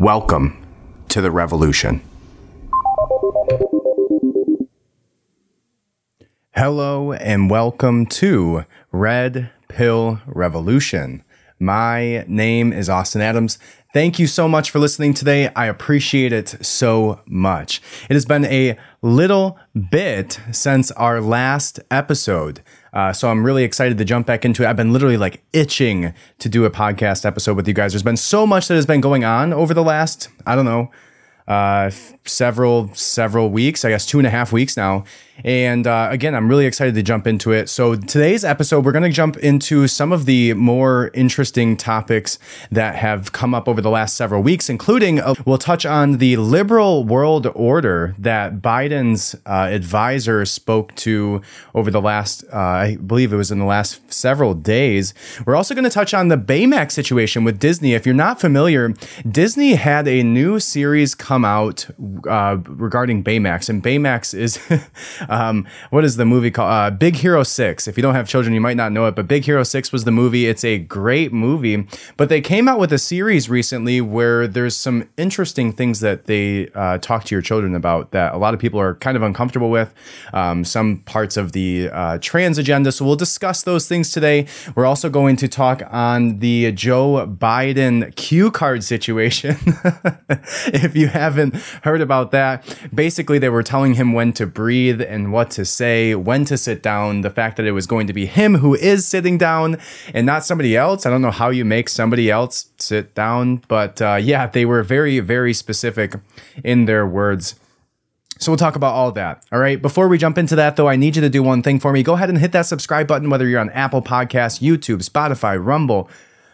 Welcome to the revolution. Hello and welcome to Red Pill Revolution. My name is Austin Adams. Thank you so much for listening today. I appreciate it so much. It has been a little bit since our last episode. Uh, so I'm really excited to jump back into it. I've been literally like itching to do a podcast episode with you guys. There's been so much that has been going on over the last, I don't know, uh, several several weeks. I guess two and a half weeks now. And uh, again, I'm really excited to jump into it. So, today's episode, we're going to jump into some of the more interesting topics that have come up over the last several weeks, including uh, we'll touch on the liberal world order that Biden's uh, advisor spoke to over the last, uh, I believe it was in the last several days. We're also going to touch on the Baymax situation with Disney. If you're not familiar, Disney had a new series come out uh, regarding Baymax, and Baymax is. Um, what is the movie called? Uh, Big Hero 6. If you don't have children, you might not know it, but Big Hero 6 was the movie. It's a great movie. But they came out with a series recently where there's some interesting things that they uh, talk to your children about that a lot of people are kind of uncomfortable with. Um, some parts of the uh, trans agenda. So we'll discuss those things today. We're also going to talk on the Joe Biden cue card situation. if you haven't heard about that, basically they were telling him when to breathe and and what to say, when to sit down, the fact that it was going to be him who is sitting down and not somebody else. I don't know how you make somebody else sit down, but uh, yeah, they were very, very specific in their words. So we'll talk about all that. All right. Before we jump into that, though, I need you to do one thing for me. Go ahead and hit that subscribe button, whether you're on Apple Podcasts, YouTube, Spotify, Rumble,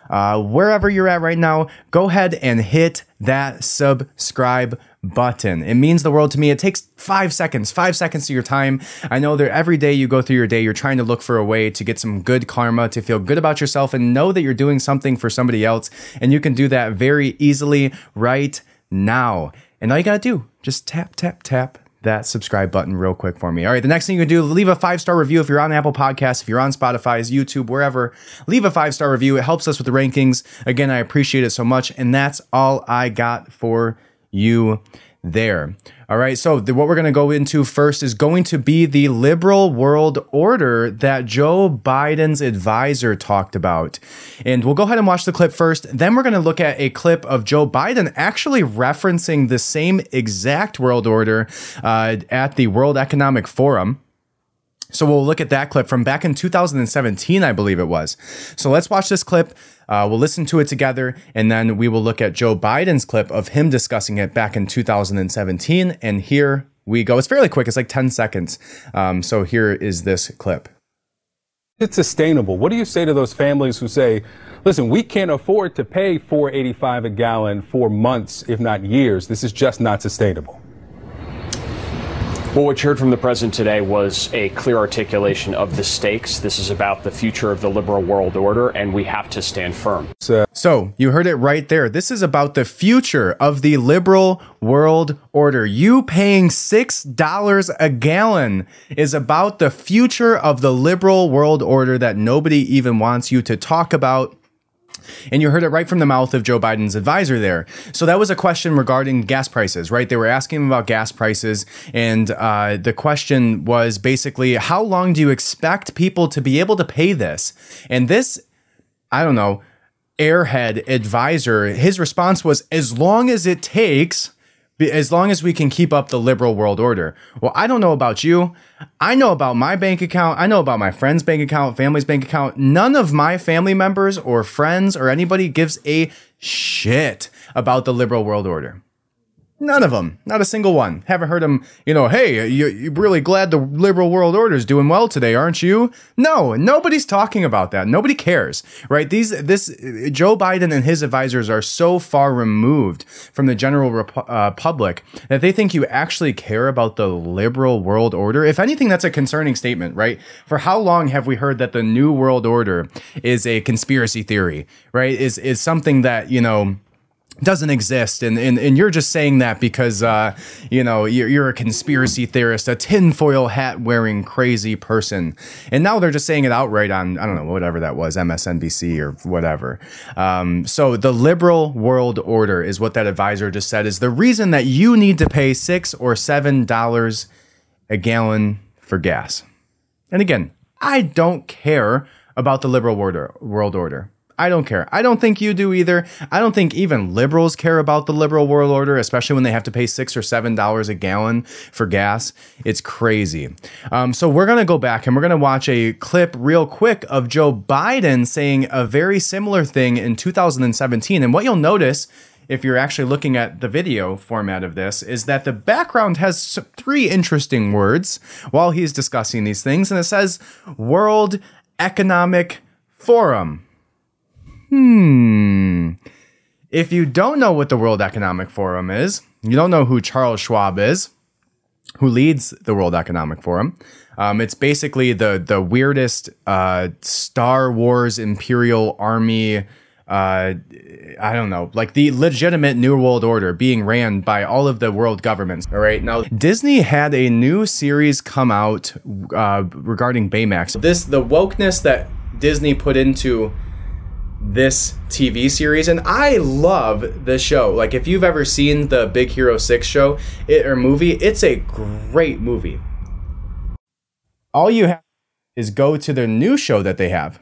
uh, wherever you're at right now. Go ahead and hit that subscribe button. It means the world to me. It takes five seconds, five seconds of your time. I know that every day you go through your day, you're trying to look for a way to get some good karma, to feel good about yourself, and know that you're doing something for somebody else. And you can do that very easily right now. And all you got to do, just tap, tap, tap that subscribe button real quick for me. All right, the next thing you can do, leave a five star review if you're on Apple Podcasts, if you're on Spotify, YouTube, wherever. Leave a five star review. It helps us with the rankings. Again, I appreciate it so much. And that's all I got for you there. All right, so the, what we're going to go into first is going to be the liberal world order that Joe Biden's advisor talked about. And we'll go ahead and watch the clip first. Then we're going to look at a clip of Joe Biden actually referencing the same exact world order uh, at the World Economic Forum. So we'll look at that clip from back in 2017, I believe it was. So let's watch this clip. Uh, we'll listen to it together, and then we will look at Joe Biden's clip of him discussing it back in 2017. And here we go. It's fairly quick, it's like 10 seconds. Um, so here is this clip. It's sustainable. What do you say to those families who say, listen, we can't afford to pay 485 a gallon for months, if not years. This is just not sustainable. Well, what you heard from the president today was a clear articulation of the stakes. This is about the future of the liberal world order, and we have to stand firm. So, so you heard it right there. This is about the future of the liberal world order. You paying $6 a gallon is about the future of the liberal world order that nobody even wants you to talk about and you heard it right from the mouth of Joe Biden's advisor there. So that was a question regarding gas prices, right? They were asking him about gas prices. And uh, the question was basically, how long do you expect people to be able to pay this? And this, I don't know, airhead advisor, his response was, as long as it takes as long as we can keep up the liberal world order. Well, I don't know about you. I know about my bank account. I know about my friend's bank account, family's bank account. None of my family members or friends or anybody gives a shit about the liberal world order. None of them. Not a single one. Haven't heard them, you know, hey, you, you're really glad the liberal world order is doing well today, aren't you? No, nobody's talking about that. Nobody cares, right? These, this, Joe Biden and his advisors are so far removed from the general rep- uh, public that they think you actually care about the liberal world order. If anything, that's a concerning statement, right? For how long have we heard that the new world order is a conspiracy theory, right? Is, is something that, you know, doesn't exist. And, and and you're just saying that because uh you know you're, you're a conspiracy theorist a tinfoil hat wearing crazy person. And now they're just saying it outright on i don't know whatever that was msnbc or whatever. Um so the liberal world order is what that advisor just said is the reason that you need to pay six or seven dollars a gallon for gas. And again i don't care about the liberal order, world order I don't care. I don't think you do either. I don't think even liberals care about the liberal world order, especially when they have to pay six or seven dollars a gallon for gas. It's crazy. Um, so we're gonna go back and we're gonna watch a clip real quick of Joe Biden saying a very similar thing in 2017. And what you'll notice if you're actually looking at the video format of this, is that the background has three interesting words while he's discussing these things. And it says World Economic Forum. Hmm. If you don't know what the World Economic Forum is, you don't know who Charles Schwab is, who leads the World Economic Forum. Um, it's basically the the weirdest uh, Star Wars Imperial Army. Uh, I don't know, like the legitimate New World Order being ran by all of the world governments. All right, now Disney had a new series come out uh, regarding Baymax. This the wokeness that Disney put into this TV series, and I love the show. Like, if you've ever seen the Big Hero 6 show it, or movie, it's a great movie. All you have is go to the new show that they have.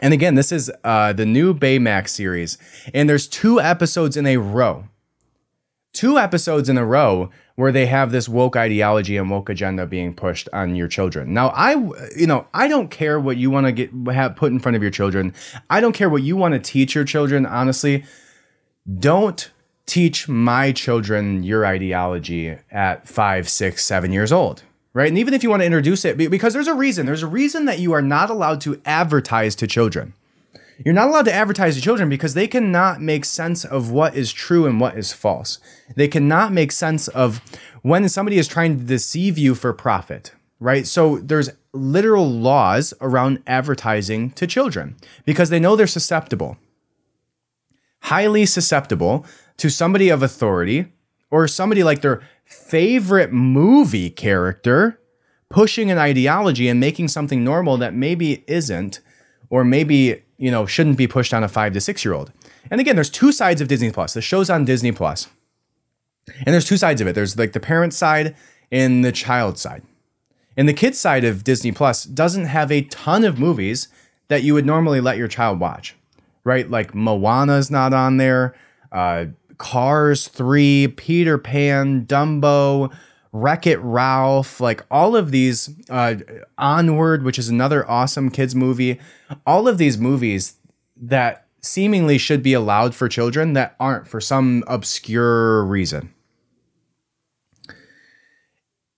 And again, this is uh, the new Baymax series, and there's two episodes in a row. Two episodes in a row where they have this woke ideology and woke agenda being pushed on your children. Now, I, you know, I don't care what you want to get have put in front of your children. I don't care what you want to teach your children. Honestly, don't teach my children your ideology at five, six, seven years old. Right. And even if you want to introduce it, because there's a reason, there's a reason that you are not allowed to advertise to children. You're not allowed to advertise to children because they cannot make sense of what is true and what is false. They cannot make sense of when somebody is trying to deceive you for profit, right? So there's literal laws around advertising to children because they know they're susceptible, highly susceptible to somebody of authority or somebody like their favorite movie character pushing an ideology and making something normal that maybe isn't or maybe you know, shouldn't be pushed on a five to six year old. And again, there's two sides of Disney Plus. The show's on Disney And there's two sides of it. There's like the parent side and the child side. And the kid side of Disney Plus doesn't have a ton of movies that you would normally let your child watch, right? Like Moana's not on there, uh, Cars 3, Peter Pan, Dumbo, Wreck It Ralph, like all of these, uh, Onward, which is another awesome kids movie, all of these movies that seemingly should be allowed for children that aren't for some obscure reason.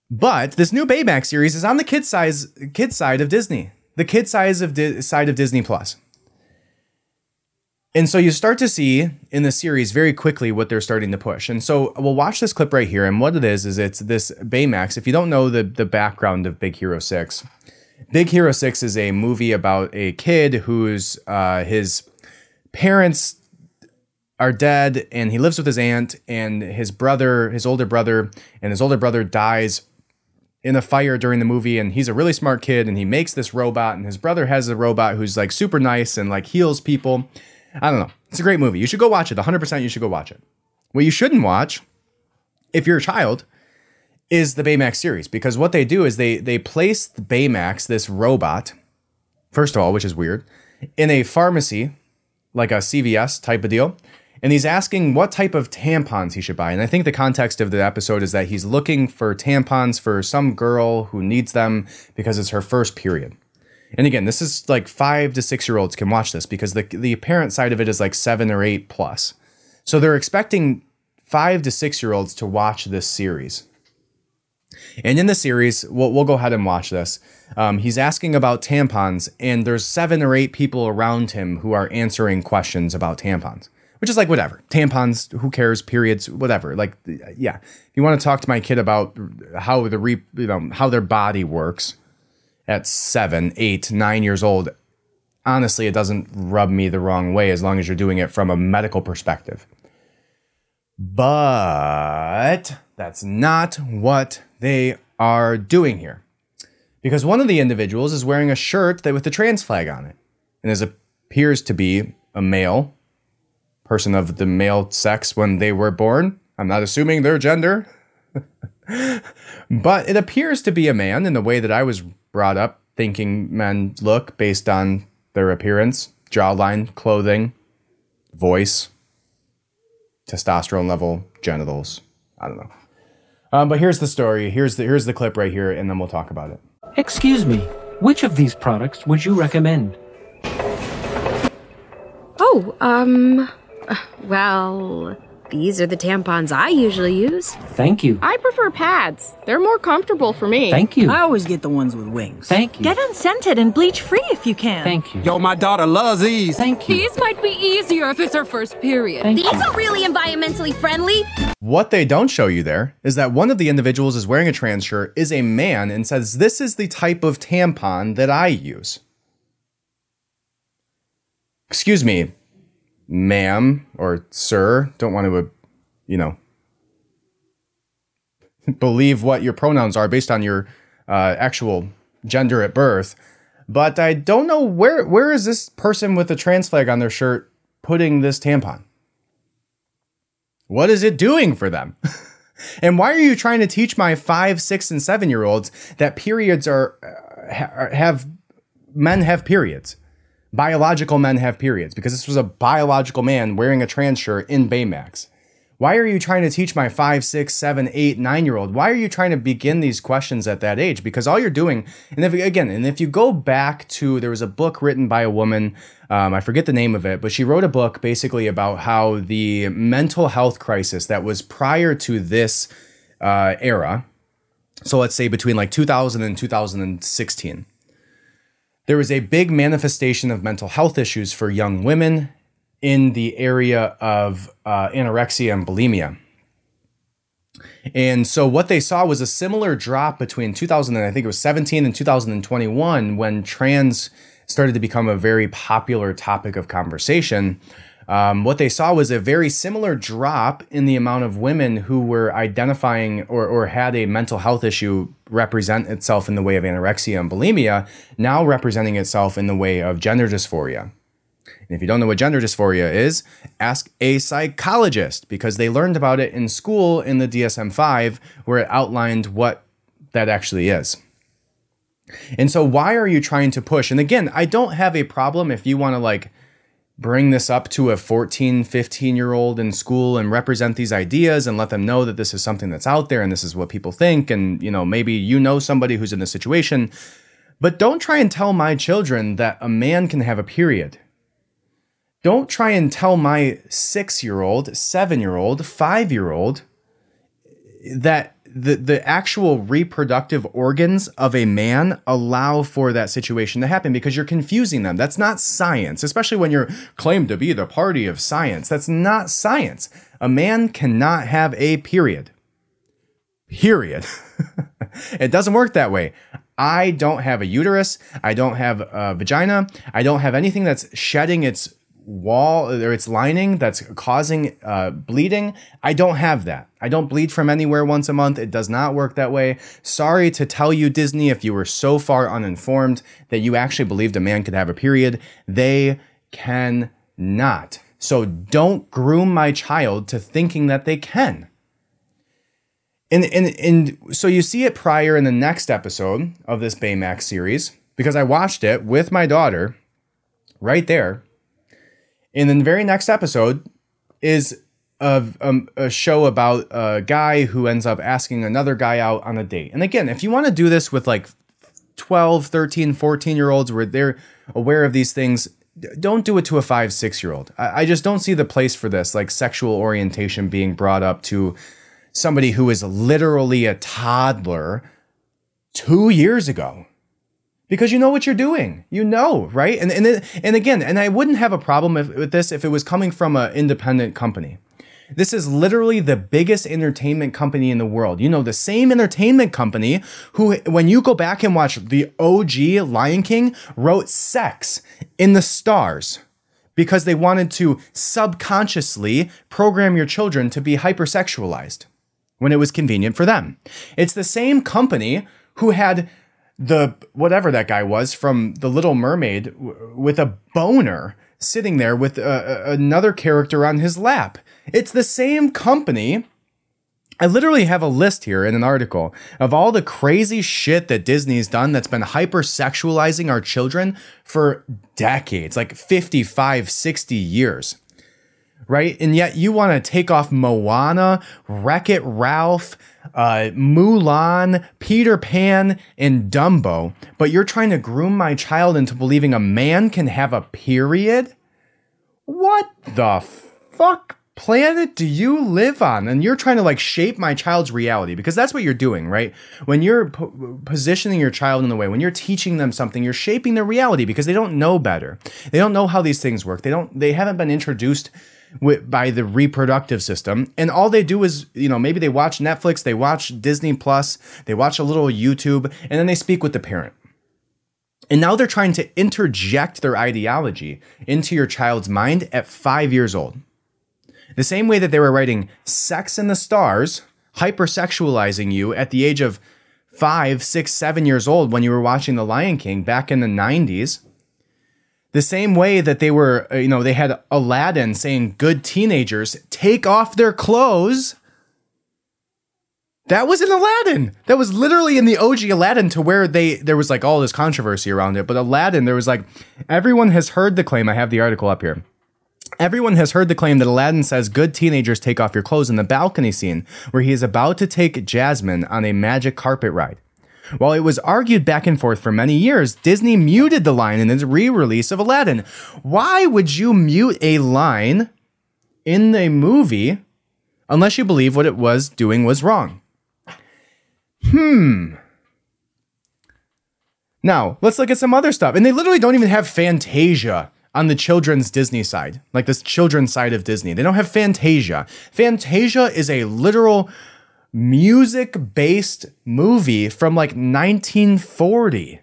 But this new Baymax series is on the kid size kid side of Disney, the kid size of Di- side of Disney Plus. And so you start to see in the series very quickly what they're starting to push. And so we'll watch this clip right here. And what it is, is it's this Baymax. If you don't know the, the background of Big Hero 6, Big Hero 6 is a movie about a kid whose uh, his parents are dead and he lives with his aunt and his brother, his older brother, and his older brother dies in a fire during the movie and he's a really smart kid and he makes this robot and his brother has a robot who's like super nice and like heals people I don't know. It's a great movie. You should go watch it. 100% you should go watch it. What you shouldn't watch, if you're a child, is the Baymax series because what they do is they they place the Baymax, this robot, first of all, which is weird, in a pharmacy, like a CVS type of deal. And he's asking what type of tampons he should buy. And I think the context of the episode is that he's looking for tampons for some girl who needs them because it's her first period. And again, this is like five to six year olds can watch this because the the parent side of it is like seven or eight plus. So they're expecting five to six year olds to watch this series. And in the series, we'll, we'll go ahead and watch this. Um, he's asking about tampons, and there's seven or eight people around him who are answering questions about tampons, which is like whatever. Tampons, who cares? Periods, whatever. Like, yeah. If you want to talk to my kid about how the re, you know how their body works, at seven, eight, nine years old, honestly, it doesn't rub me the wrong way as long as you're doing it from a medical perspective. But that's not what they are doing here. Because one of the individuals is wearing a shirt that with the trans flag on it. And is appears to be a male person of the male sex when they were born. I'm not assuming their gender. but it appears to be a man in the way that I was brought up thinking men look based on their appearance, jawline, clothing, voice, testosterone level, genitals. I don't know. Um, but here's the story. Here's the here's the clip right here, and then we'll talk about it. Excuse me. Which of these products would you recommend? Oh, um, well, these are the tampons I usually use. Thank you. I prefer pads. They're more comfortable for me. Thank you. I always get the ones with wings. Thank you. Get unscented and bleach free if you can. Thank you. Yo, my daughter loves these. Thank you. These might be easier if it's her first period. Thank These you. are really environmentally friendly. What they don't show you there is that one of the individuals is wearing a trans shirt, is a man, and says, This is the type of tampon that I use. Excuse me, ma'am or sir. Don't want to, uh, you know, believe what your pronouns are based on your uh, actual gender at birth. But I don't know where where is this person with the trans flag on their shirt putting this tampon? What is it doing for them? and why are you trying to teach my five, six, and seven year olds that periods are uh, ha- have men have periods? Biological men have periods because this was a biological man wearing a trans shirt in Baymax. Why are you trying to teach my five, six, seven, eight, nine year old? Why are you trying to begin these questions at that age? Because all you're doing, and if again, and if you go back to, there was a book written by a woman, um, I forget the name of it, but she wrote a book basically about how the mental health crisis that was prior to this uh, era, so let's say between like 2000 and 2016, there was a big manifestation of mental health issues for young women in the area of uh, anorexia and bulimia. And so what they saw was a similar drop between 2000 and I think it was 17 and 2021 when trans started to become a very popular topic of conversation. Um, what they saw was a very similar drop in the amount of women who were identifying or, or had a mental health issue represent itself in the way of anorexia and bulimia, now representing itself in the way of gender dysphoria. And if you don't know what gender dysphoria is, ask a psychologist because they learned about it in school in the DSM 5 where it outlined what that actually is. And so, why are you trying to push? And again, I don't have a problem if you want to like bring this up to a 14, 15 year old in school and represent these ideas and let them know that this is something that's out there and this is what people think. And, you know, maybe you know somebody who's in this situation. But don't try and tell my children that a man can have a period. Don't try and tell my six year old, seven year old, five year old that the, the actual reproductive organs of a man allow for that situation to happen because you're confusing them. That's not science, especially when you're claimed to be the party of science. That's not science. A man cannot have a period. Period. it doesn't work that way. I don't have a uterus. I don't have a vagina. I don't have anything that's shedding its wall or its lining that's causing uh, bleeding. I don't have that. I don't bleed from anywhere once a month. It does not work that way. Sorry to tell you, Disney, if you were so far uninformed that you actually believed a man could have a period. They cannot. So don't groom my child to thinking that they can. And, and, and so you see it prior in the next episode of this Baymax series because I watched it with my daughter right there in the very next episode is a, um, a show about a guy who ends up asking another guy out on a date. And again, if you want to do this with like 12, 13, 14 year olds where they're aware of these things, don't do it to a five, six year old. I, I just don't see the place for this, like sexual orientation being brought up to somebody who is literally a toddler two years ago because you know what you're doing. You know, right? And and and again, and I wouldn't have a problem if, with this if it was coming from an independent company. This is literally the biggest entertainment company in the world. You know, the same entertainment company who, when you go back and watch the OG Lion King, wrote sex in the stars because they wanted to subconsciously program your children to be hypersexualized when it was convenient for them. It's the same company who had the whatever that guy was from The Little Mermaid w- with a boner sitting there with uh, another character on his lap. It's the same company. I literally have a list here in an article of all the crazy shit that Disney's done that's been hypersexualizing our children for decades, like 55, 60 years. Right? And yet you want to take off Moana, Wreck It Ralph, uh, Mulan, Peter Pan, and Dumbo, but you're trying to groom my child into believing a man can have a period? What the fuck planet do you live on? And you're trying to like shape my child's reality because that's what you're doing, right? When you're po- positioning your child in the way, when you're teaching them something, you're shaping their reality because they don't know better. They don't know how these things work. They don't, they haven't been introduced with, by the reproductive system. And all they do is, you know, maybe they watch Netflix, they watch Disney Plus, they watch a little YouTube, and then they speak with the parent. And now they're trying to interject their ideology into your child's mind at five years old. The same way that they were writing sex in the stars, hypersexualizing you at the age of five, six, seven years old when you were watching The Lion King back in the 90s. The same way that they were, uh, you know, they had Aladdin saying, good teenagers, take off their clothes. That was in Aladdin. That was literally in the OG Aladdin to where they there was like all this controversy around it. But Aladdin, there was like everyone has heard the claim. I have the article up here. Everyone has heard the claim that Aladdin says good teenagers take off your clothes in the balcony scene where he is about to take Jasmine on a magic carpet ride. While it was argued back and forth for many years, Disney muted the line in its re release of Aladdin. Why would you mute a line in the movie unless you believe what it was doing was wrong? Hmm. Now, let's look at some other stuff. And they literally don't even have Fantasia on the children's Disney side, like this children's side of Disney. They don't have Fantasia. Fantasia is a literal music based movie from like 1940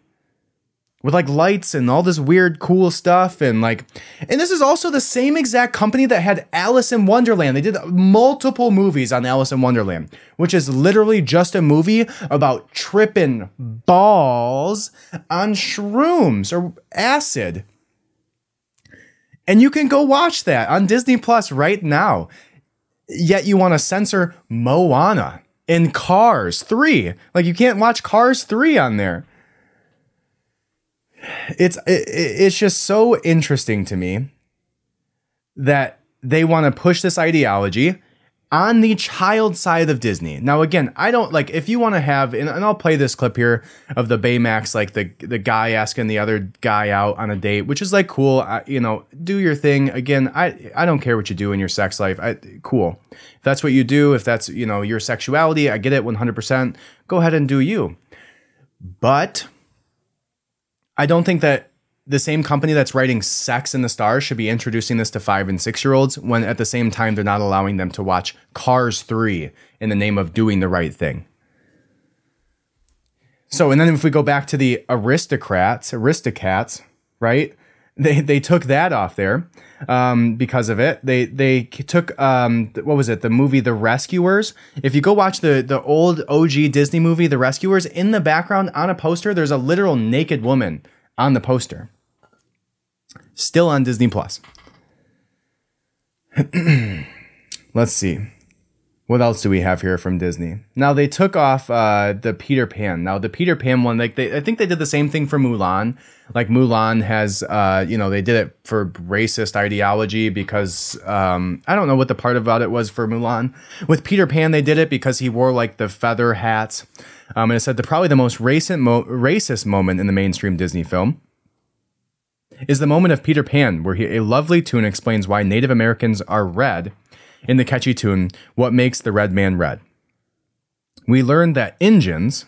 with like lights and all this weird cool stuff and like and this is also the same exact company that had Alice in Wonderland. They did multiple movies on Alice in Wonderland, which is literally just a movie about tripping balls on shrooms or acid. And you can go watch that on Disney Plus right now. Yet you want to censor Moana and Cars 3. Like you can't watch Cars 3 on there. It's it, it's just so interesting to me that they want to push this ideology on the child side of Disney. Now, again, I don't like if you want to have, and, and, I'll play this clip here of the Baymax, like the the guy asking the other guy out on a date, which is like cool. I, you know, do your thing. Again, I I don't care what you do in your sex life. I cool. If that's what you do, if that's you know your sexuality, I get it 100%. Go ahead and do you. But I don't think that the same company that's writing Sex in the Stars should be introducing this to five and six year olds when at the same time they're not allowing them to watch Cars 3 in the name of doing the right thing. So, and then if we go back to the aristocrats, aristocats, right? They, they took that off there um, because of it. They they took um, what was it? The movie The Rescuers. If you go watch the the old OG Disney movie The Rescuers, in the background on a poster, there's a literal naked woman on the poster still on Disney Plus. Let's see. What else do we have here from Disney? Now they took off uh, the Peter Pan. Now the Peter Pan one, like they, I think they did the same thing for Mulan. Like Mulan has, uh, you know, they did it for racist ideology because um, I don't know what the part about it was for Mulan. With Peter Pan, they did it because he wore like the feather hats, um, and it said the probably the most recent mo- racist moment in the mainstream Disney film is the moment of Peter Pan, where he, a lovely tune explains why Native Americans are red in the catchy tune, What Makes the Red Man Red. We learned that Injuns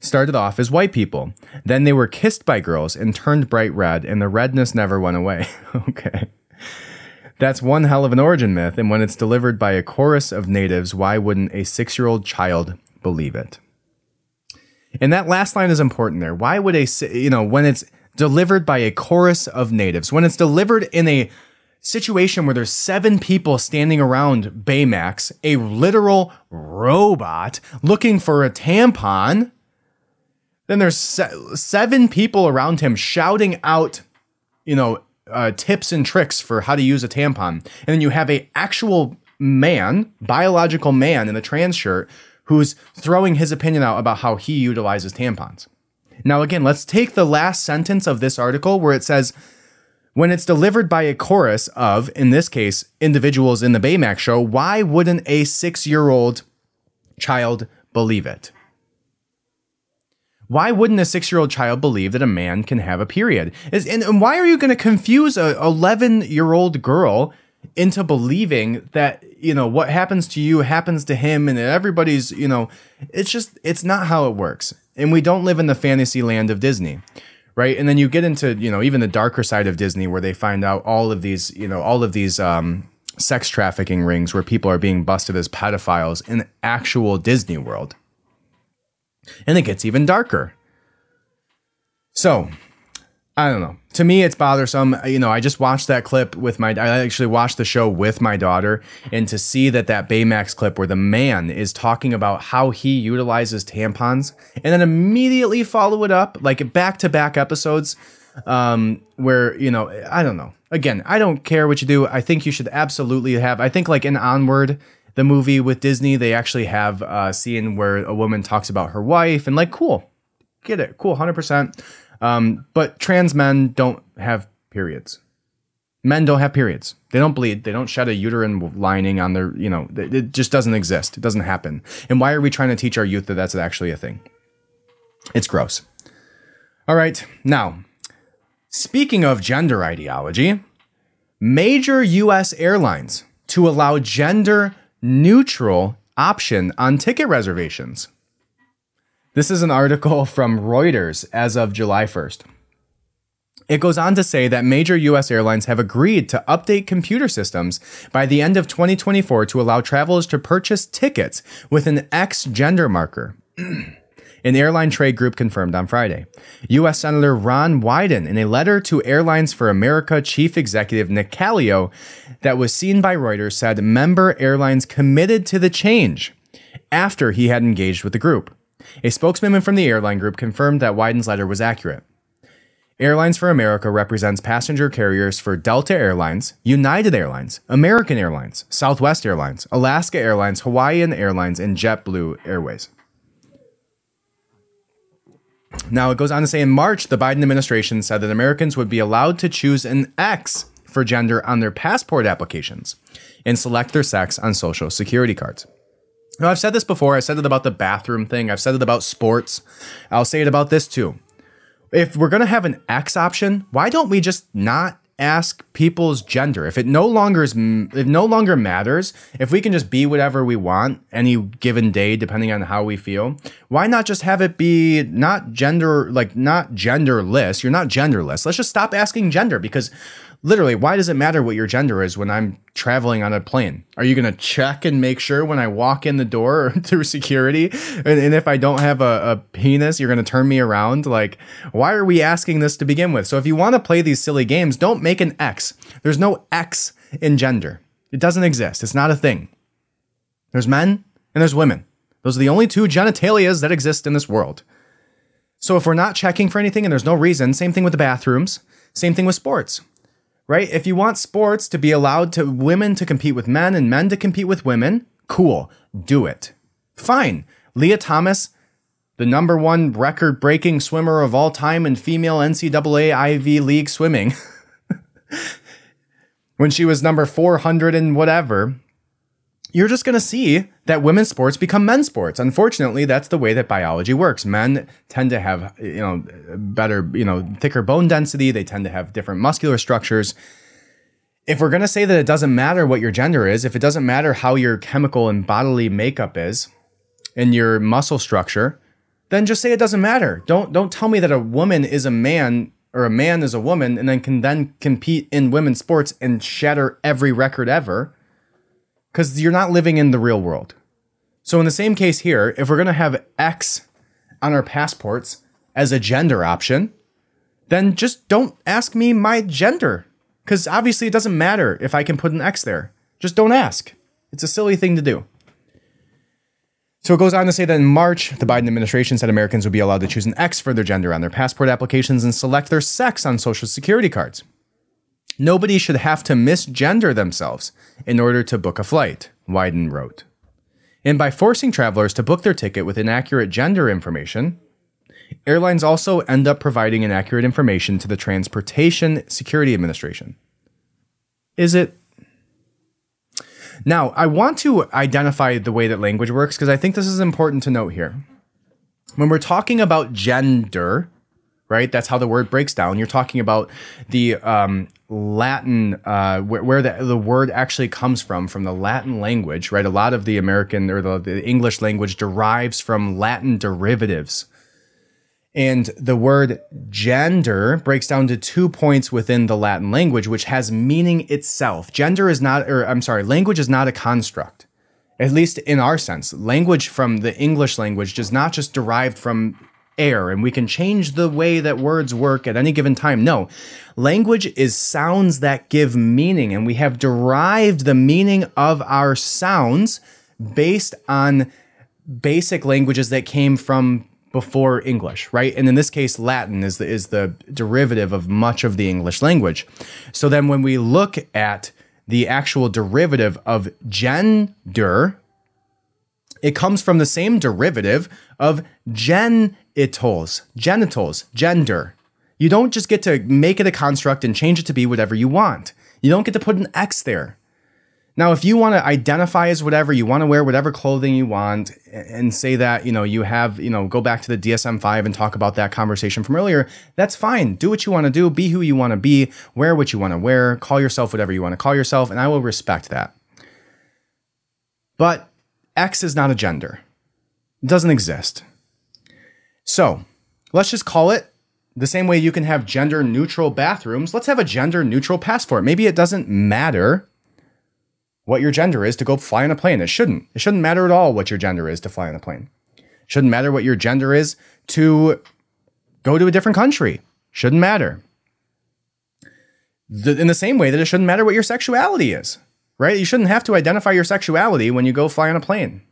started off as white people. Then they were kissed by girls and turned bright red, and the redness never went away. okay. That's one hell of an origin myth, and when it's delivered by a chorus of natives, why wouldn't a six year old child believe it? And that last line is important there. Why would a, you know, when it's delivered by a chorus of natives, when it's delivered in a situation where there's seven people standing around Baymax, a literal robot looking for a tampon, then there's se- seven people around him shouting out, you know, uh, tips and tricks for how to use a tampon. And then you have a actual man, biological man in a trans shirt who's throwing his opinion out about how he utilizes tampons. Now, again, let's take the last sentence of this article where it says, when it's delivered by a chorus of, in this case, individuals in the Baymax show, why wouldn't a six year old child believe it? Why wouldn't a six year old child believe that a man can have a period? Is, and, and why are you going to confuse a 11 year old girl into believing that, you know, what happens to you happens to him and everybody's, you know, it's just, it's not how it works. And we don't live in the fantasy land of Disney. Right. And then you get into, you know, even the darker side of Disney where they find out all of these, you know, all of these, um, sex trafficking rings where people are being busted as pedophiles in actual Disney World and it gets even darker. So, I don't know. To me, it's bothersome. You know, I just watched that clip with my. I actually watched the show with my daughter, and to see that that Baymax clip where the man is talking about how he utilizes tampons, and then immediately follow it up like back to back episodes, um, where you know, I don't know. Again, I don't care what you do. I think you should absolutely have. I think like in Onward, the movie with Disney, they actually have a scene where a woman talks about her wife and like, cool, get it, cool, hundred percent. Um, but trans men don't have periods. Men don't have periods. They don't bleed. They don't shed a uterine lining on their, you know, it just doesn't exist. It doesn't happen. And why are we trying to teach our youth that that's actually a thing? It's gross. All right. Now, speaking of gender ideology, major US airlines to allow gender neutral option on ticket reservations. This is an article from Reuters as of July 1st. It goes on to say that major US airlines have agreed to update computer systems by the end of 2024 to allow travelers to purchase tickets with an X gender marker. An airline trade group confirmed on Friday. U.S. Senator Ron Wyden, in a letter to Airlines for America chief executive Nick Calio that was seen by Reuters, said member airlines committed to the change after he had engaged with the group. A spokesman from the airline group confirmed that Wyden's letter was accurate. Airlines for America represents passenger carriers for Delta Airlines, United Airlines, American Airlines, Southwest Airlines, Alaska Airlines, Hawaiian Airlines, and JetBlue Airways. Now, it goes on to say in March, the Biden administration said that Americans would be allowed to choose an X for gender on their passport applications and select their sex on social security cards. Now, I've said this before. I said it about the bathroom thing. I've said it about sports. I'll say it about this too. If we're going to have an X option, why don't we just not ask people's gender? If it no longer is, it no longer matters, if we can just be whatever we want any given day, depending on how we feel, why not just have it be not gender, like not genderless? You're not genderless. Let's just stop asking gender because literally, why does it matter what your gender is when I'm traveling on a plane? Are you going to check and make sure when I walk in the door through security? And, and if I don't have a, a penis, you're going to turn me around? Like, why are we asking this to begin with? So if you want to play these silly games, don't make an X. There's no X in gender, it doesn't exist. It's not a thing. There's men and there's women. Those are the only two genitalias that exist in this world. So if we're not checking for anything and there's no reason, same thing with the bathrooms, same thing with sports right? If you want sports to be allowed to women to compete with men and men to compete with women, cool, do it. Fine. Lia Thomas, the number one record breaking swimmer of all time in female NCAA Ivy League swimming, when she was number 400 and whatever, you're just going to see that women's sports become men's sports. Unfortunately, that's the way that biology works. Men tend to have, you know, better, you know, thicker bone density. They tend to have different muscular structures. If we're going to say that it doesn't matter what your gender is, if it doesn't matter how your chemical and bodily makeup is and your muscle structure, then just say it doesn't matter. Don't don't tell me that a woman is a man or a man is a woman and then can then compete in women's sports and shatter every record ever because you're not living in the real world. So, in the same case here, if we're going to have X on our passports as a gender option, then just don't ask me my gender because obviously it doesn't matter if I can put an X there. Just don't ask. It's a silly thing to do. So it goes on to say that in March, the Biden administration said Americans would be allowed to choose an X for their gender on their passport applications and select their sex on social security cards. Nobody should have to misgender themselves in order to book a flight, Wyden wrote. And by forcing travelers to book their ticket with inaccurate gender information, airlines also end up providing inaccurate information to the Transportation Security Administration. Is it now, I want to identify the way that language works because I think this is important to note here. When we're talking about gender, right? That's how the word breaks down. You're talking about the um, Latin, uh, where, where, the, the word actually comes from, from the Latin language, right? A lot of the American or the, the English language derives from Latin derivatives. And the word gender breaks down to two points within the Latin language, which has meaning itself. Gender is not, or I'm sorry, language is not a construct, at least in our sense. Language from the English language does not just derive from air and we can change the way that words work at any given time. No, language is sounds that give meaning, and we have derived the meaning of our sounds based on basic languages that came from before English, right? And in this case, Latin is the, is the derivative of much of the English language. So then when we look at the actual derivative of gender, it comes from the same derivative of genitals, genitals, gender. You don't just get to make it a construct and change it to be whatever you want. You don't get to put an X there. Now, if you want to identify as whatever, you want to wear whatever clothing you want and say that, you know, you have, you know, go back to the DSM 5 and talk about that conversation from earlier, that's fine. Do what you want to do, be who you want to be, wear what you want to wear, call yourself whatever you want to call yourself, and I will respect that. But X is not a gender, it doesn't exist. So let's just call it the same way you can have gender neutral bathrooms. Let's have a gender neutral passport. Maybe it doesn't matter what your gender is to go fly on a plane. It shouldn't. It shouldn't matter at all what your gender is to fly on a plane. It shouldn't matter what your gender is to go to a different country. Shouldn't matter. In the same way that it shouldn't matter what your sexuality is, right? You shouldn't have to identify your sexuality when you go fly on a plane.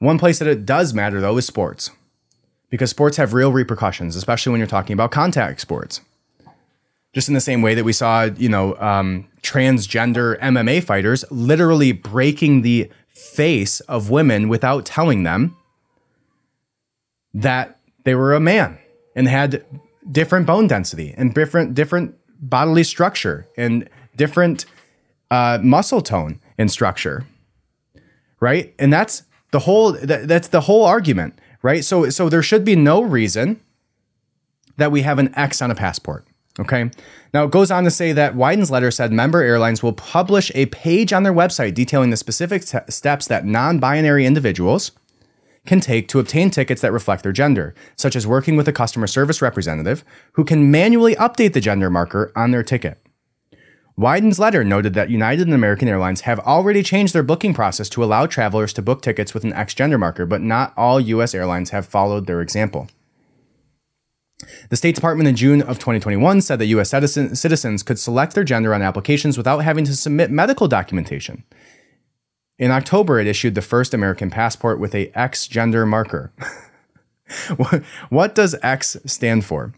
One place that it does matter, though, is sports, because sports have real repercussions, especially when you're talking about contact sports just in the same way that we saw, you know, um, transgender MMA fighters literally breaking the face of women without telling them that they were a man and had different bone density and different different bodily structure and different uh, muscle tone and structure, right? And that's the whole that, that's the whole argument, right? So so there should be no reason that we have an X on a passport Okay. Now it goes on to say that Wyden's letter said member airlines will publish a page on their website detailing the specific steps that non binary individuals can take to obtain tickets that reflect their gender, such as working with a customer service representative who can manually update the gender marker on their ticket. Wyden's letter noted that United and American Airlines have already changed their booking process to allow travelers to book tickets with an X gender marker, but not all U.S. airlines have followed their example. The State Department in June of 2021 said that U.S. citizens could select their gender on applications without having to submit medical documentation. In October, it issued the first American passport with a X gender marker. what does X stand for?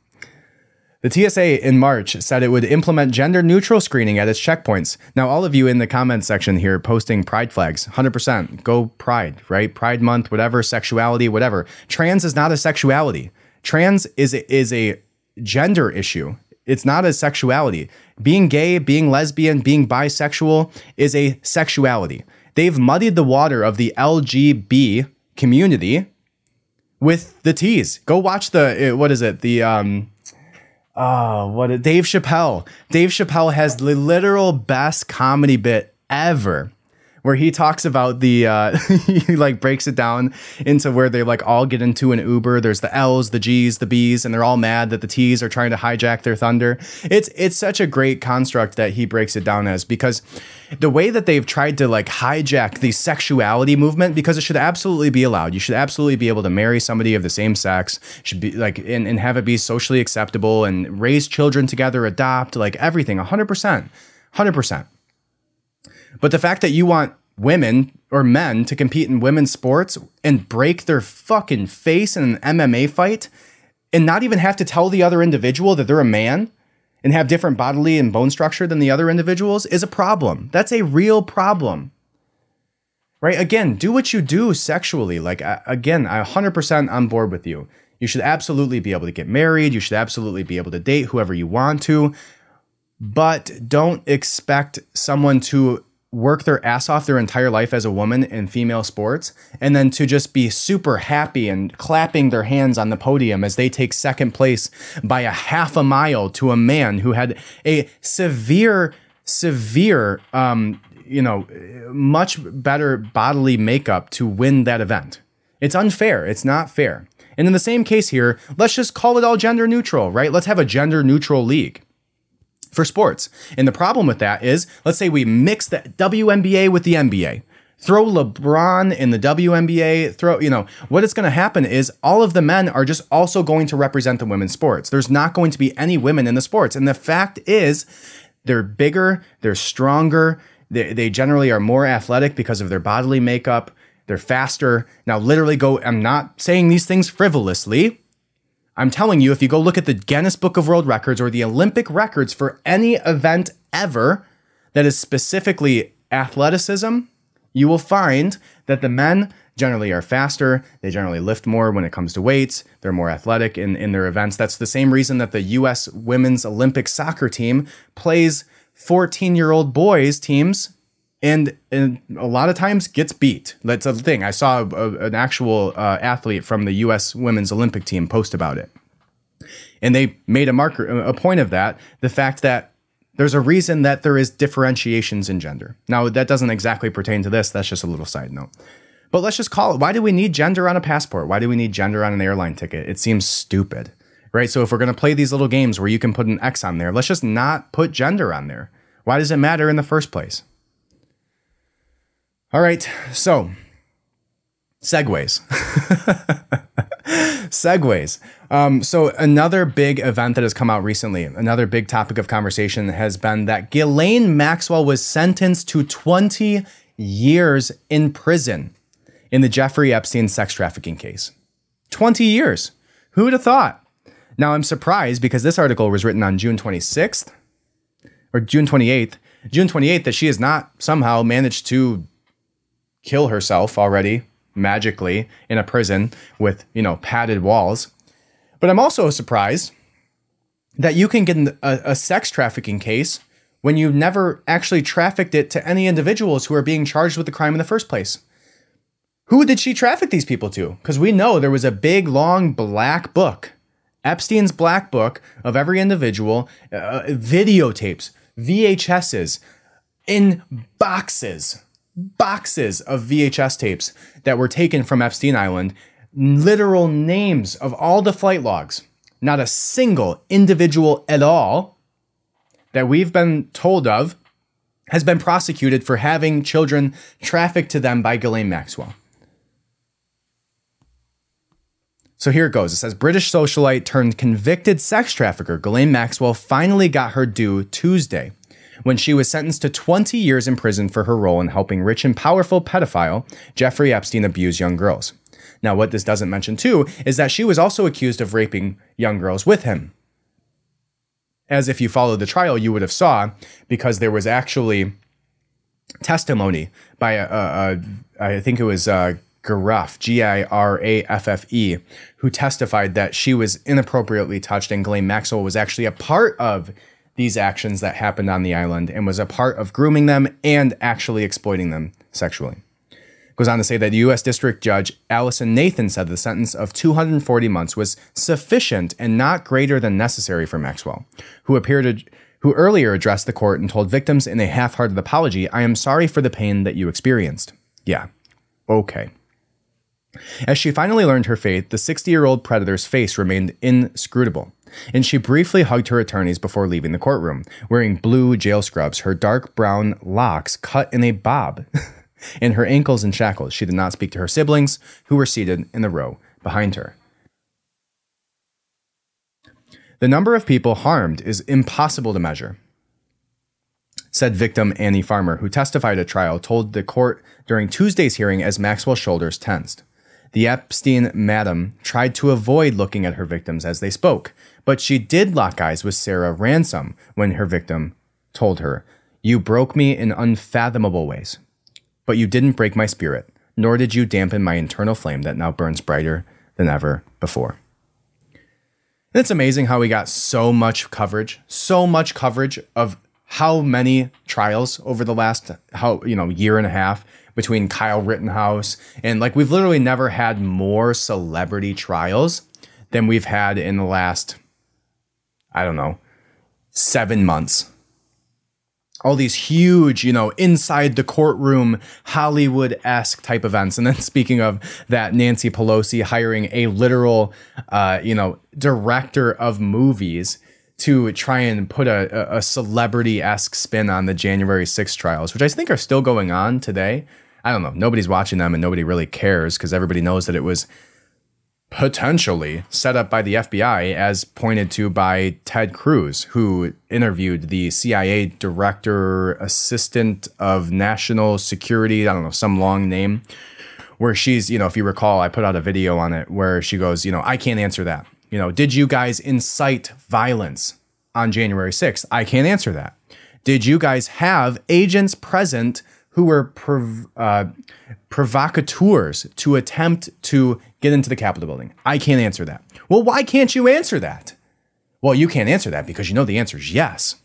The TSA in March said it would implement gender neutral screening at its checkpoints. Now, all of you in the comments section here posting pride flags, 100%, go pride, right? Pride month, whatever, sexuality, whatever. Trans is not a sexuality. Trans is a, is a gender issue. It's not a sexuality. Being gay, being lesbian, being bisexual is a sexuality. They've muddied the water of the LGB community with the T's. Go watch the uh, what is it? The um oh, what Dave Chappelle. Dave Chappelle has the literal best comedy bit ever where he talks about the uh, he like breaks it down into where they like all get into an Uber. There's the L's, the G's, the B's, and they're all mad that the T's are trying to hijack their thunder. It's it's such a great construct that he breaks it down as because the way that they've tried to like hijack the sexuality movement because it should absolutely be allowed. You should absolutely be able to marry somebody of the same sex, should be like and, and have it be socially acceptable and raise children together, adopt, like everything, 100%. 100%. But the fact that you want women or men to compete in women's sports and break their fucking face in an MMA fight and not even have to tell the other individual that they're a man and have different bodily and bone structure than the other individuals is a problem. That's a real problem. Right? Again, do what you do sexually. Like, again, I 100% on board with you. You should absolutely be able to get married. You should absolutely be able to date whoever you want to. But don't expect someone to work their ass off their entire life as a woman in female sports and then to just be super happy and clapping their hands on the podium as they take second place by a half a mile to a man who had a severe severe um you know much better bodily makeup to win that event. It's unfair. It's not fair. And in the same case here let's just call it all gender neutral right? Let's have a gender neutral league for sports. And the problem with that is, let's say we mix the WNBA with the NBA. Throw LeBron in the WNBA, throw, you know, what is going to happen is all of the men are just also going to represent the women's sports. There's not going to be any women in the sports. And the fact is, they're bigger, they're stronger, they, they generally are more athletic because of their bodily makeup, they're faster. Now, literally, go, I'm not saying these things frivolously. I'm telling you, if you go look at the Guinness Book of World Records or the Olympic records for any event ever that is specifically athleticism, you will find that the men generally are faster. They generally lift more when it comes to weights. They're more athletic in, in their events. That's the same reason that the US women's Olympic soccer team plays 14 year old boys teams and, and a lot of times gets beat. That's the thing. I saw a, an actual uh, athlete from the U.S. Women's Olympic team post about it, and they made a marker, a point of that. The fact that there's a reason that there is differentiations in gender. Now that doesn't exactly pertain to this. That's just a little side note. But let's just call it. Why do we need gender on a passport? Why do we need gender on an airline ticket? It seems stupid, right? So if we're to play these little games where you can put an X on there, let's just not put gender on there. Why does it matter in the first place? All right, so segues. segues. Um, so another big event that has come out recently, another big topic of conversation has been that Ghislaine Maxwell was sentenced to 20 years in prison in the Jeffrey Epstein sex trafficking case. 20 years. Who would have thought? Now I'm surprised because this article was written on June 26th or June 28th. June 28th that she has not somehow managed to kill herself already magically in a prison with, you know, padded walls. But I'm also surprised that you can get a, a sex trafficking case when you never actually trafficked it to any individuals who are being charged with the crime in the first place. Who did she traffic these people to? Because we know there was a big, long black book, Epstein's black book of every individual, uh, videotapes, VHSs in boxes boxes of VHS tapes that were taken from Epstein Island, literal names of all the flight logs, not a single individual at all that we've been told of has been prosecuted for having children trafficked to them by Ghislaine Maxwell. So here it goes. It says British socialite turned convicted sex trafficker Ghislaine Maxwell finally got her due Tuesday when she was sentenced to 20 years in prison for her role in helping rich and powerful pedophile Jeffrey Epstein abuse young girls. Now, what this doesn't mention too is that she was also accused of raping young girls with him. As if you followed the trial, you would have saw, because there was actually testimony by a, a, a I think it was uh, Giraffe, G I R A F F E, who testified that she was inappropriately touched and Ghislaine Maxwell was actually a part of these actions that happened on the island and was a part of grooming them and actually exploiting them sexually. Goes on to say that the U.S. District Judge Alison Nathan said the sentence of 240 months was sufficient and not greater than necessary for Maxwell, who appeared who earlier addressed the court and told victims in a half hearted apology, I am sorry for the pain that you experienced. Yeah, okay. As she finally learned her fate, the 60 year old predator's face remained inscrutable, and she briefly hugged her attorneys before leaving the courtroom, wearing blue jail scrubs, her dark brown locks cut in a bob, and her ankles in shackles. She did not speak to her siblings, who were seated in the row behind her. The number of people harmed is impossible to measure, said victim Annie Farmer, who testified at trial, told the court during Tuesday's hearing as Maxwell's shoulders tensed. The Epstein madam tried to avoid looking at her victims as they spoke, but she did lock eyes with Sarah Ransom when her victim told her, You broke me in unfathomable ways, but you didn't break my spirit, nor did you dampen my internal flame that now burns brighter than ever before. And it's amazing how we got so much coverage, so much coverage of how many trials over the last how you know year and a half between Kyle Rittenhouse and like we've literally never had more celebrity trials than we've had in the last I don't know 7 months. All these huge, you know, inside the courtroom Hollywood esque type events. And then speaking of that, Nancy Pelosi hiring a literal, uh, you know, director of movies to try and put a, a celebrity esque spin on the January 6th trials, which I think are still going on today. I don't know. Nobody's watching them and nobody really cares because everybody knows that it was potentially set up by the FBI, as pointed to by Ted Cruz, who interviewed the CIA director, assistant of national security. I don't know, some long name. Where she's, you know, if you recall, I put out a video on it where she goes, you know, I can't answer that. You know, did you guys incite violence on January 6th? I can't answer that. Did you guys have agents present who were prov- uh, provocateurs to attempt to get into the Capitol building? I can't answer that. Well, why can't you answer that? Well, you can't answer that because you know the answer is yes.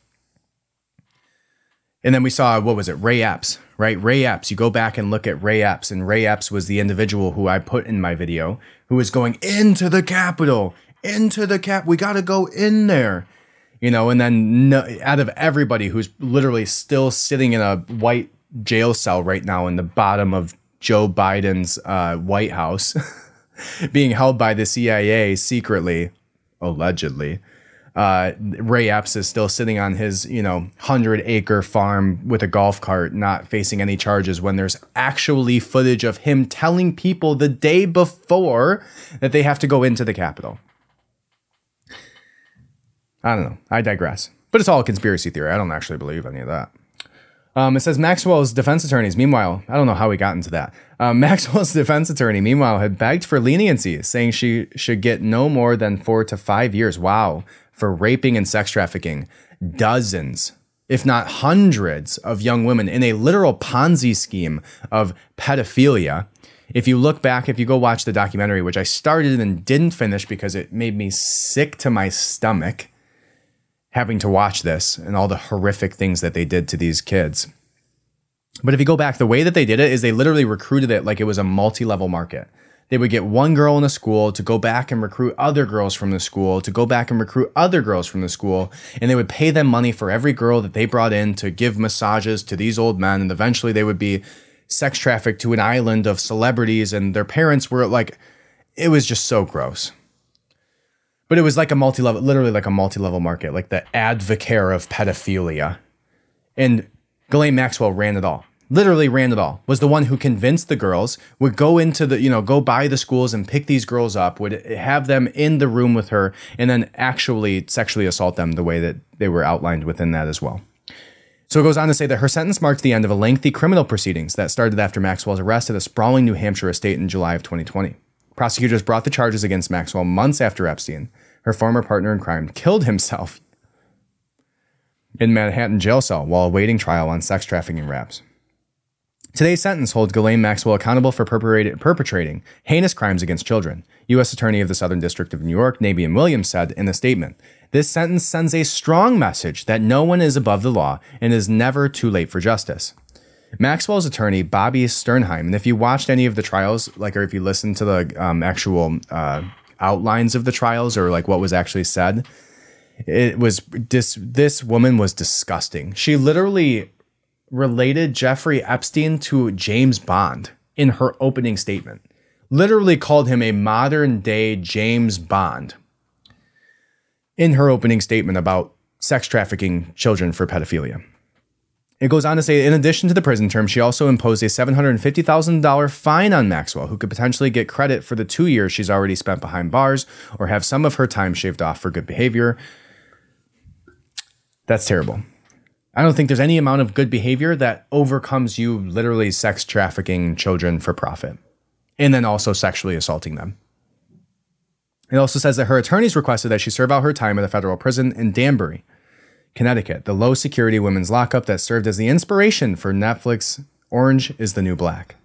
And then we saw, what was it, Ray Epps, right? Ray Epps. You go back and look at Ray Epps, and Ray Epps was the individual who I put in my video who was going into the Capitol, into the Cap. We got to go in there, you know. And then no, out of everybody who's literally still sitting in a white jail cell right now in the bottom of Joe Biden's uh, White House, being held by the CIA secretly, allegedly. Uh, Ray Epps is still sitting on his, you know, hundred acre farm with a golf cart, not facing any charges. When there's actually footage of him telling people the day before that they have to go into the Capitol. I don't know. I digress. But it's all a conspiracy theory. I don't actually believe any of that. Um, it says Maxwell's defense attorneys, meanwhile, I don't know how we got into that. Um, Maxwell's defense attorney, meanwhile, had begged for leniency, saying she should get no more than four to five years. Wow. For raping and sex trafficking dozens, if not hundreds, of young women in a literal Ponzi scheme of pedophilia. If you look back, if you go watch the documentary, which I started and didn't finish because it made me sick to my stomach having to watch this and all the horrific things that they did to these kids. But if you go back, the way that they did it is they literally recruited it like it was a multi level market. They would get one girl in a school to go back and recruit other girls from the school, to go back and recruit other girls from the school, and they would pay them money for every girl that they brought in to give massages to these old men. And eventually they would be sex trafficked to an island of celebrities, and their parents were like, it was just so gross. But it was like a multi level, literally like a multi level market, like the AdvoCare of pedophilia. And Ghislaine Maxwell ran it all. Literally ran it all. Was the one who convinced the girls, would go into the, you know, go by the schools and pick these girls up, would have them in the room with her, and then actually sexually assault them the way that they were outlined within that as well. So it goes on to say that her sentence marked the end of a lengthy criminal proceedings that started after Maxwell's arrest at a sprawling New Hampshire estate in July of 2020. Prosecutors brought the charges against Maxwell months after Epstein, her former partner in crime, killed himself in Manhattan jail cell while awaiting trial on sex trafficking raps. Today's sentence holds Ghislaine Maxwell accountable for perpetrating heinous crimes against children. U.S. Attorney of the Southern District of New York, Damian Williams, said in a statement This sentence sends a strong message that no one is above the law and is never too late for justice. Maxwell's attorney, Bobbi Sternheim, and if you watched any of the trials, like, or if you listened to the um, actual uh, outlines of the trials or like what was actually said, It was dis- this woman was disgusting. She literally related Jeffrey Epstein to James Bond in her opening statement. Literally called him a modern day James Bond in her opening statement about sex trafficking children for pedophilia. It goes on to say, in addition to the prison term, she also imposed a $750,000 fine on Maxwell, who could potentially get credit for the two years she's already spent behind bars or have some of her time shaved off for good behavior. That's terrible. I don't think there's any amount of good behavior that overcomes you literally sex trafficking children for profit and then also sexually assaulting them. It also says that her attorneys requested that she serve out her time at a federal prison in Danbury. Connecticut, the low security women's lockup that served as the inspiration for Netflix Orange is the New Black.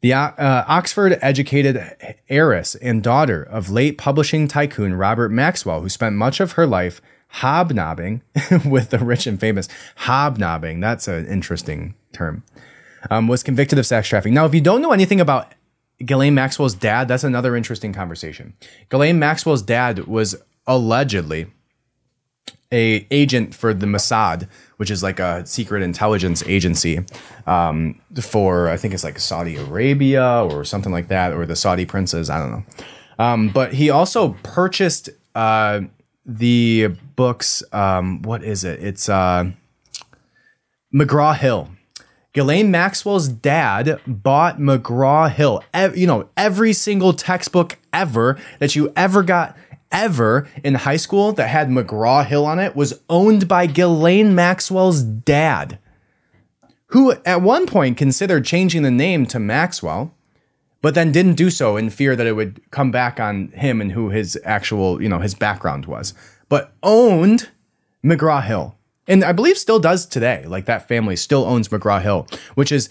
The uh, Oxford educated heiress and daughter of late publishing tycoon Robert Maxwell, who spent much of her life hobnobbing with the rich and famous. Hobnobbing, that's an interesting term, um, was convicted of sex trafficking. Now, if you don't know anything about Ghislaine Maxwell's dad, that's another interesting conversation. Ghislaine Maxwell's dad was allegedly a agent for the Mossad, which is like a secret intelligence agency um, for I think it's like Saudi Arabia or something like that, or the Saudi princes. I don't know. Um, but he also purchased uh, the books. Um, what is it? It's uh, McGraw Hill. Ghislaine Maxwell's dad bought McGraw Hill. Ev- you know, every single textbook ever that you ever got ever in high school that had McGraw Hill on it was owned by Ghislaine Maxwell's dad, who at one point considered changing the name to Maxwell, but then didn't do so in fear that it would come back on him and who his actual, you know, his background was. But owned McGraw Hill. And I believe still does today. Like that family still owns McGraw Hill, which is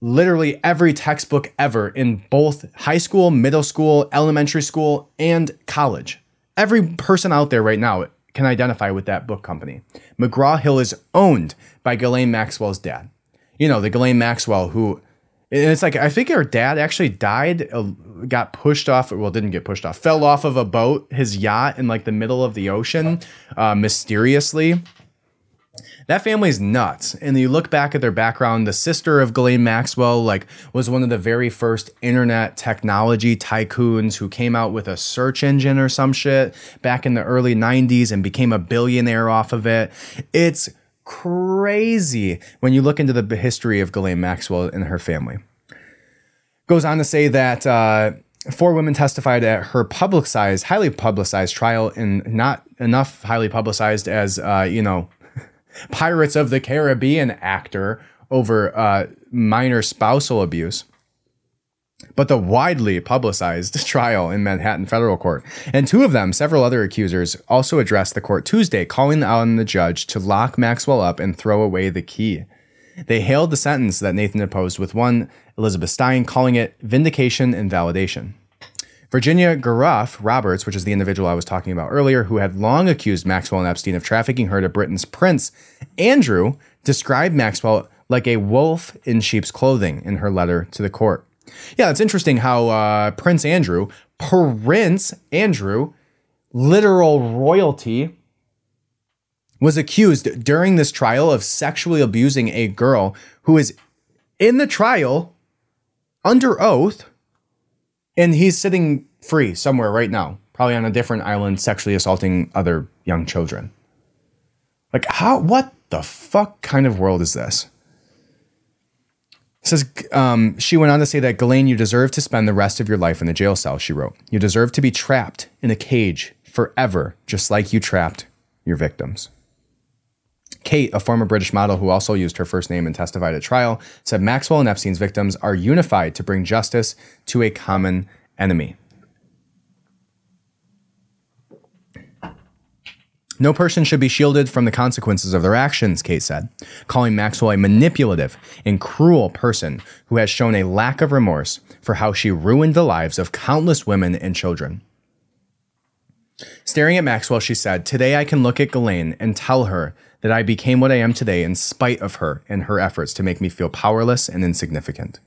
literally every textbook ever in both high school, middle school, elementary school, and college. Every person out there right now can identify with that book company. McGraw Hill is owned by Ghislaine Maxwell's dad. You know, the Ghislaine Maxwell who and it's like I think her dad actually died, uh, got pushed off. Well, didn't get pushed off, fell off of a boat, his yacht in like the middle of the ocean, uh, mysteriously. That family's nuts. And you look back at their background, the sister of Ghislaine Maxwell, like, was one of the very first internet technology tycoons who came out with a search engine or some shit back in the early 90s and became a billionaire off of it. It's crazy when you look into the history of Ghislaine Maxwell and her family. Goes on to say that uh, four women testified at her publicized, highly publicized trial, and not enough highly publicized as uh, you know Pirates of the Caribbean actor over uh, minor spousal abuse. But the widely publicized trial in Manhattan federal court. And two of them, several other accusers, also addressed the court Tuesday, calling on the judge to lock Maxwell up and throw away the key. They hailed the sentence that Nathan imposed, with one, Elizabeth Stein, calling it vindication and validation. Virginia Giuffre Roberts, which is the individual I was talking about earlier, who had long accused Maxwell and Epstein of trafficking her to Britain's prince, Andrew, described Maxwell like a wolf in sheep's clothing in her letter to the court. Yeah, it's interesting how uh, Prince Andrew, Prince Andrew, literal royalty, was accused during this trial of sexually abusing a girl who is in the trial under oath and he's sitting free somewhere right now, probably on a different island, sexually assaulting other young children. Like, how, what the fuck kind of world is this? Says, um, she went on to say that, Ghislaine, you deserve to spend the rest of your life in the jail cell, she wrote. You deserve to be trapped in a cage forever, just like you trapped your victims. Kate, a former British model who also used her first name and testified at trial, said Maxwell and Epstein's victims are unified to bring justice to a common enemy. No person should be shielded from the consequences of their actions, Kate said, calling Maxwell a manipulative and cruel person who has shown a lack of remorse for how she ruined the lives of countless women and children. Staring at Maxwell, she said, Today I can look at Ghislaine and tell her that I became what I am today in spite of her and her efforts to make me feel powerless and insignificant.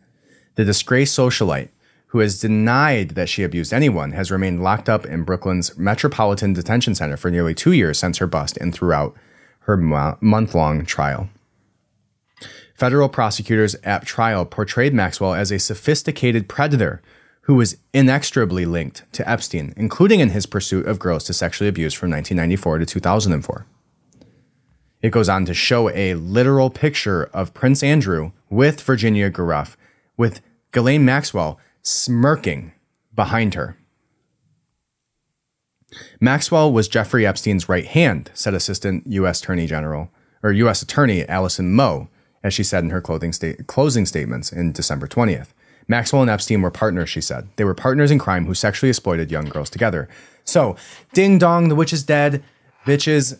The disgraced socialite who has denied that she abused anyone, has remained locked up in Brooklyn's Metropolitan Detention Center for nearly two years since her bust and throughout her mo- month long trial. Federal prosecutors at trial portrayed Maxwell as a sophisticated predator who was inextricably linked to Epstein, including in his pursuit of girls to sexually abuse from 1994 to 2004. It goes on to show a literal picture of Prince Andrew with Virginia Giuffre, with Ghislaine Maxwell smirking behind her. Maxwell was Jeffrey Epstein's right hand, said Assistant U.S. Attorney General or U.S. Attorney Alison Moe, as she said in her sta- closing statements in December 20th. Maxwell and Epstein were partners, she said. They were partners in crime who sexually exploited young girls together. So, ding dong, the witch is dead. Bitches,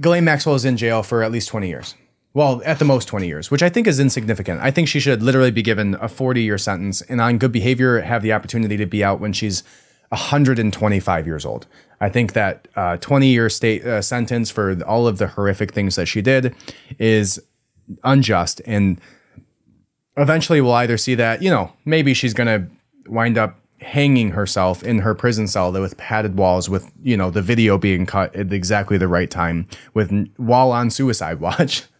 Ghislaine Maxwell is in jail for at least 20 years. Well, at the most 20 years, which I think is insignificant. I think she should literally be given a 40 year sentence and on good behavior have the opportunity to be out when she's 125 years old. I think that uh, 20 year state uh, sentence for all of the horrific things that she did is unjust. And eventually we'll either see that, you know, maybe she's going to wind up hanging herself in her prison cell with padded walls with you know the video being cut at exactly the right time with while on suicide watch.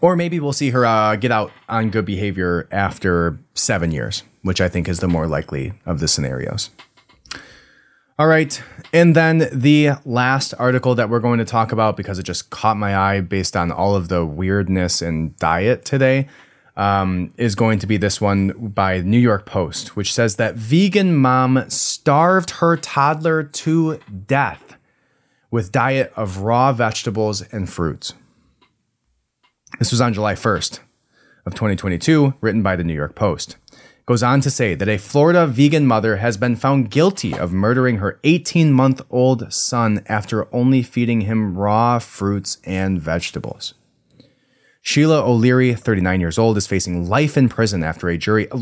Or maybe we'll see her uh, get out on good behavior after seven years which i think is the more likely of the scenarios. All right and then the last article that we're going to talk about because it just caught my eye based on all of the weirdness and diet today um, is going to be this one by New York Post, which says that vegan mom starved her toddler to death with diet of raw vegetables and fruits. This was on July 1st of 2022, written by the New York Post. Goes on to say that a Florida vegan mother has been found guilty of murdering her 18 month old son after only feeding him raw fruits and vegetables. Sheila O'Leary, 39 years old, is facing life in prison after a jury.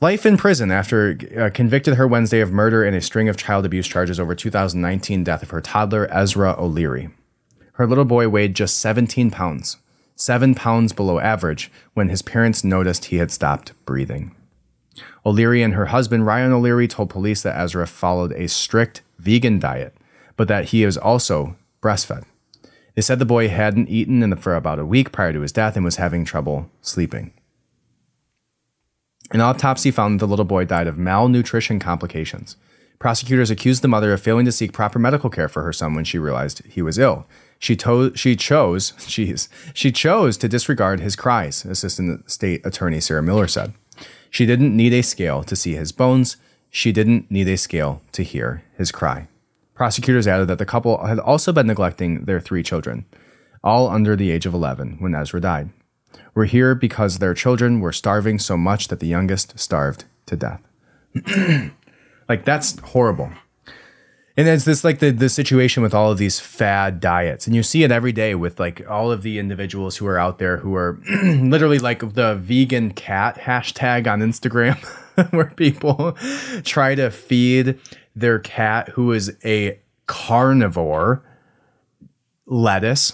Life in prison after uh, convicted her Wednesday of murder and a string of child abuse charges over 2019 death of her toddler Ezra O'Leary. Her little boy weighed just 17 pounds, 7 pounds below average, when his parents noticed he had stopped breathing. O'Leary and her husband Ryan O'Leary told police that Ezra followed a strict vegan diet, but that he is also breastfed. They said the boy hadn't eaten in the, for about a week prior to his death and was having trouble sleeping. An autopsy found that the little boy died of malnutrition complications. Prosecutors accused the mother of failing to seek proper medical care for her son when she realized he was ill. She, to- she chose, geez, she chose to disregard his cries, Assistant State Attorney Sarah Miller said. She didn't need a scale to see his bones. She didn't need a scale to hear his cry. Prosecutors added that the couple had also been neglecting their three children, all under the age of 11, when Ezra died. We're here because their children were starving so much that the youngest starved to death. like, that's horrible. And it's this like the, the situation with all of these fad diets. And you see it every day with like all of the individuals who are out there who are literally like the vegan cat hashtag on Instagram, where people try to feed their cat, who is a carnivore, lettuce.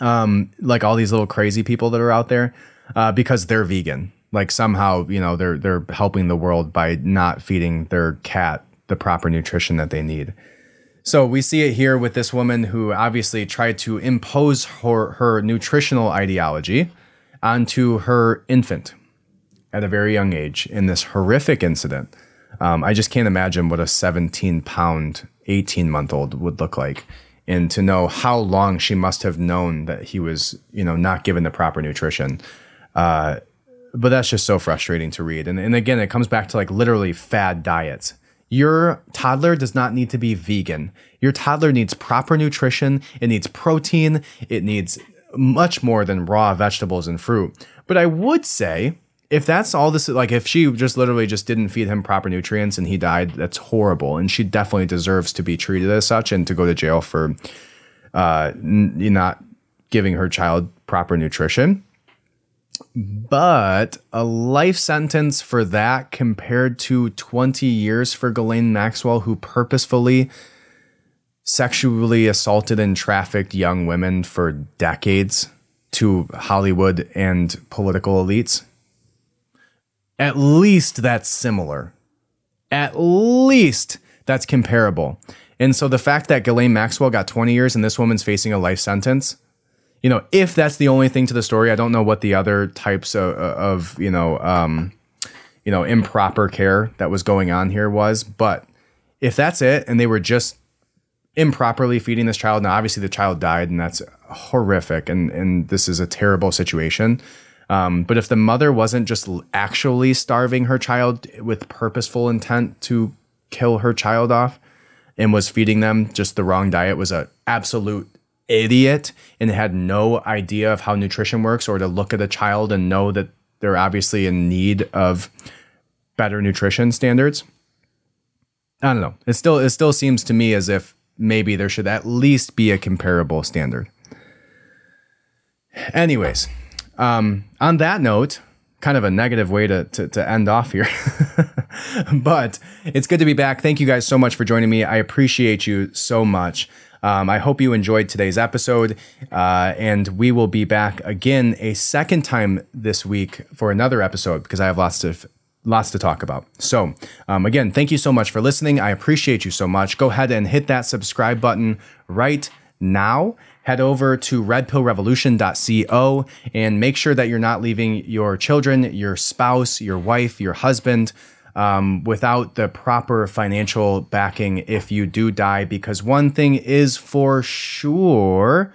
Um, like all these little crazy people that are out there, uh, because they're vegan. Like somehow, you know, they're they're helping the world by not feeding their cat the proper nutrition that they need. So we see it here with this woman who obviously tried to impose her, her nutritional ideology onto her infant at a very young age in this horrific incident um, I just can't imagine what a 17 pound, 18 month old would look like. And to know how long she must have known that he was, you know, not given the proper nutrition. Uh, but that's just so frustrating to read. And, and again, it comes back to like literally fad diets. Your toddler does not need to be vegan. Your toddler needs proper nutrition. It needs protein. It needs much more than raw vegetables and fruit. But I would say if that's all this like if she just literally just didn't feed him proper nutrients and he died that's horrible. And she definitely deserves to be treated as such and to go to jail for uh n- not giving her child proper nutrition. But a life sentence for that compared to 20 years for Ghislaine Maxwell who purposefully sexually assaulted and trafficked young women for decades to Hollywood and political elites At least that's similar. At least that's comparable. And so the fact that Ghislaine Maxwell got 20 years and this woman's facing a life sentence, you know, if that's the only thing to the story, I don't know what the other types of, of you know, um, you know, improper care that was going on here was. But if that's it, and they were just improperly feeding this child, now obviously the child died, and that's horrific, and and this is a terrible situation. Um, but if the mother wasn't just actually starving her child with purposeful intent to kill her child off, and was feeding them just the wrong diet, was a absolute idiot and had no idea of how nutrition works or to look at a child and know that they're obviously in need of better nutrition standards. I don't know. It still it still seems to me as if maybe there should at least be a comparable standard. Anyways, um, on that note, kind of a negative way to, to, to end off here. but it's good to be back. Thank you guys so much for joining me. I appreciate you so much. Um, I hope you enjoyed today's episode, uh, and we will be back again a second time this week for another episode because I have lots of lots to talk about. So, um, again, thank you so much for listening. I appreciate you so much. Go ahead and hit that subscribe button right now. Head over to redpillrevolution.co and make sure that you're not leaving your children, your spouse, your wife, your husband um, without the proper financial backing if you do die. Because one thing is for sure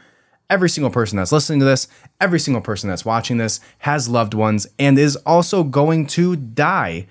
every single person that's listening to this, every single person that's watching this has loved ones and is also going to die.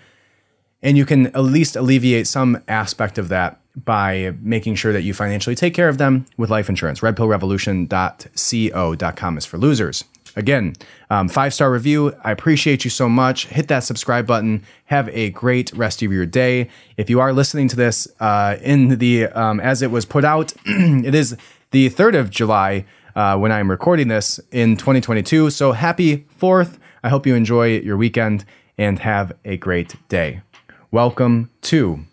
And you can at least alleviate some aspect of that by making sure that you financially take care of them with life insurance. RedPillRevolution.co.com is for losers. Again, um, five star review. I appreciate you so much. Hit that subscribe button. Have a great rest of your day. If you are listening to this uh, in the um, as it was put out, it is the third of July uh, when I'm recording this in 2022. So happy Fourth. I hope you enjoy your weekend and have a great day. Welcome to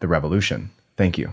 the revolution. Thank you.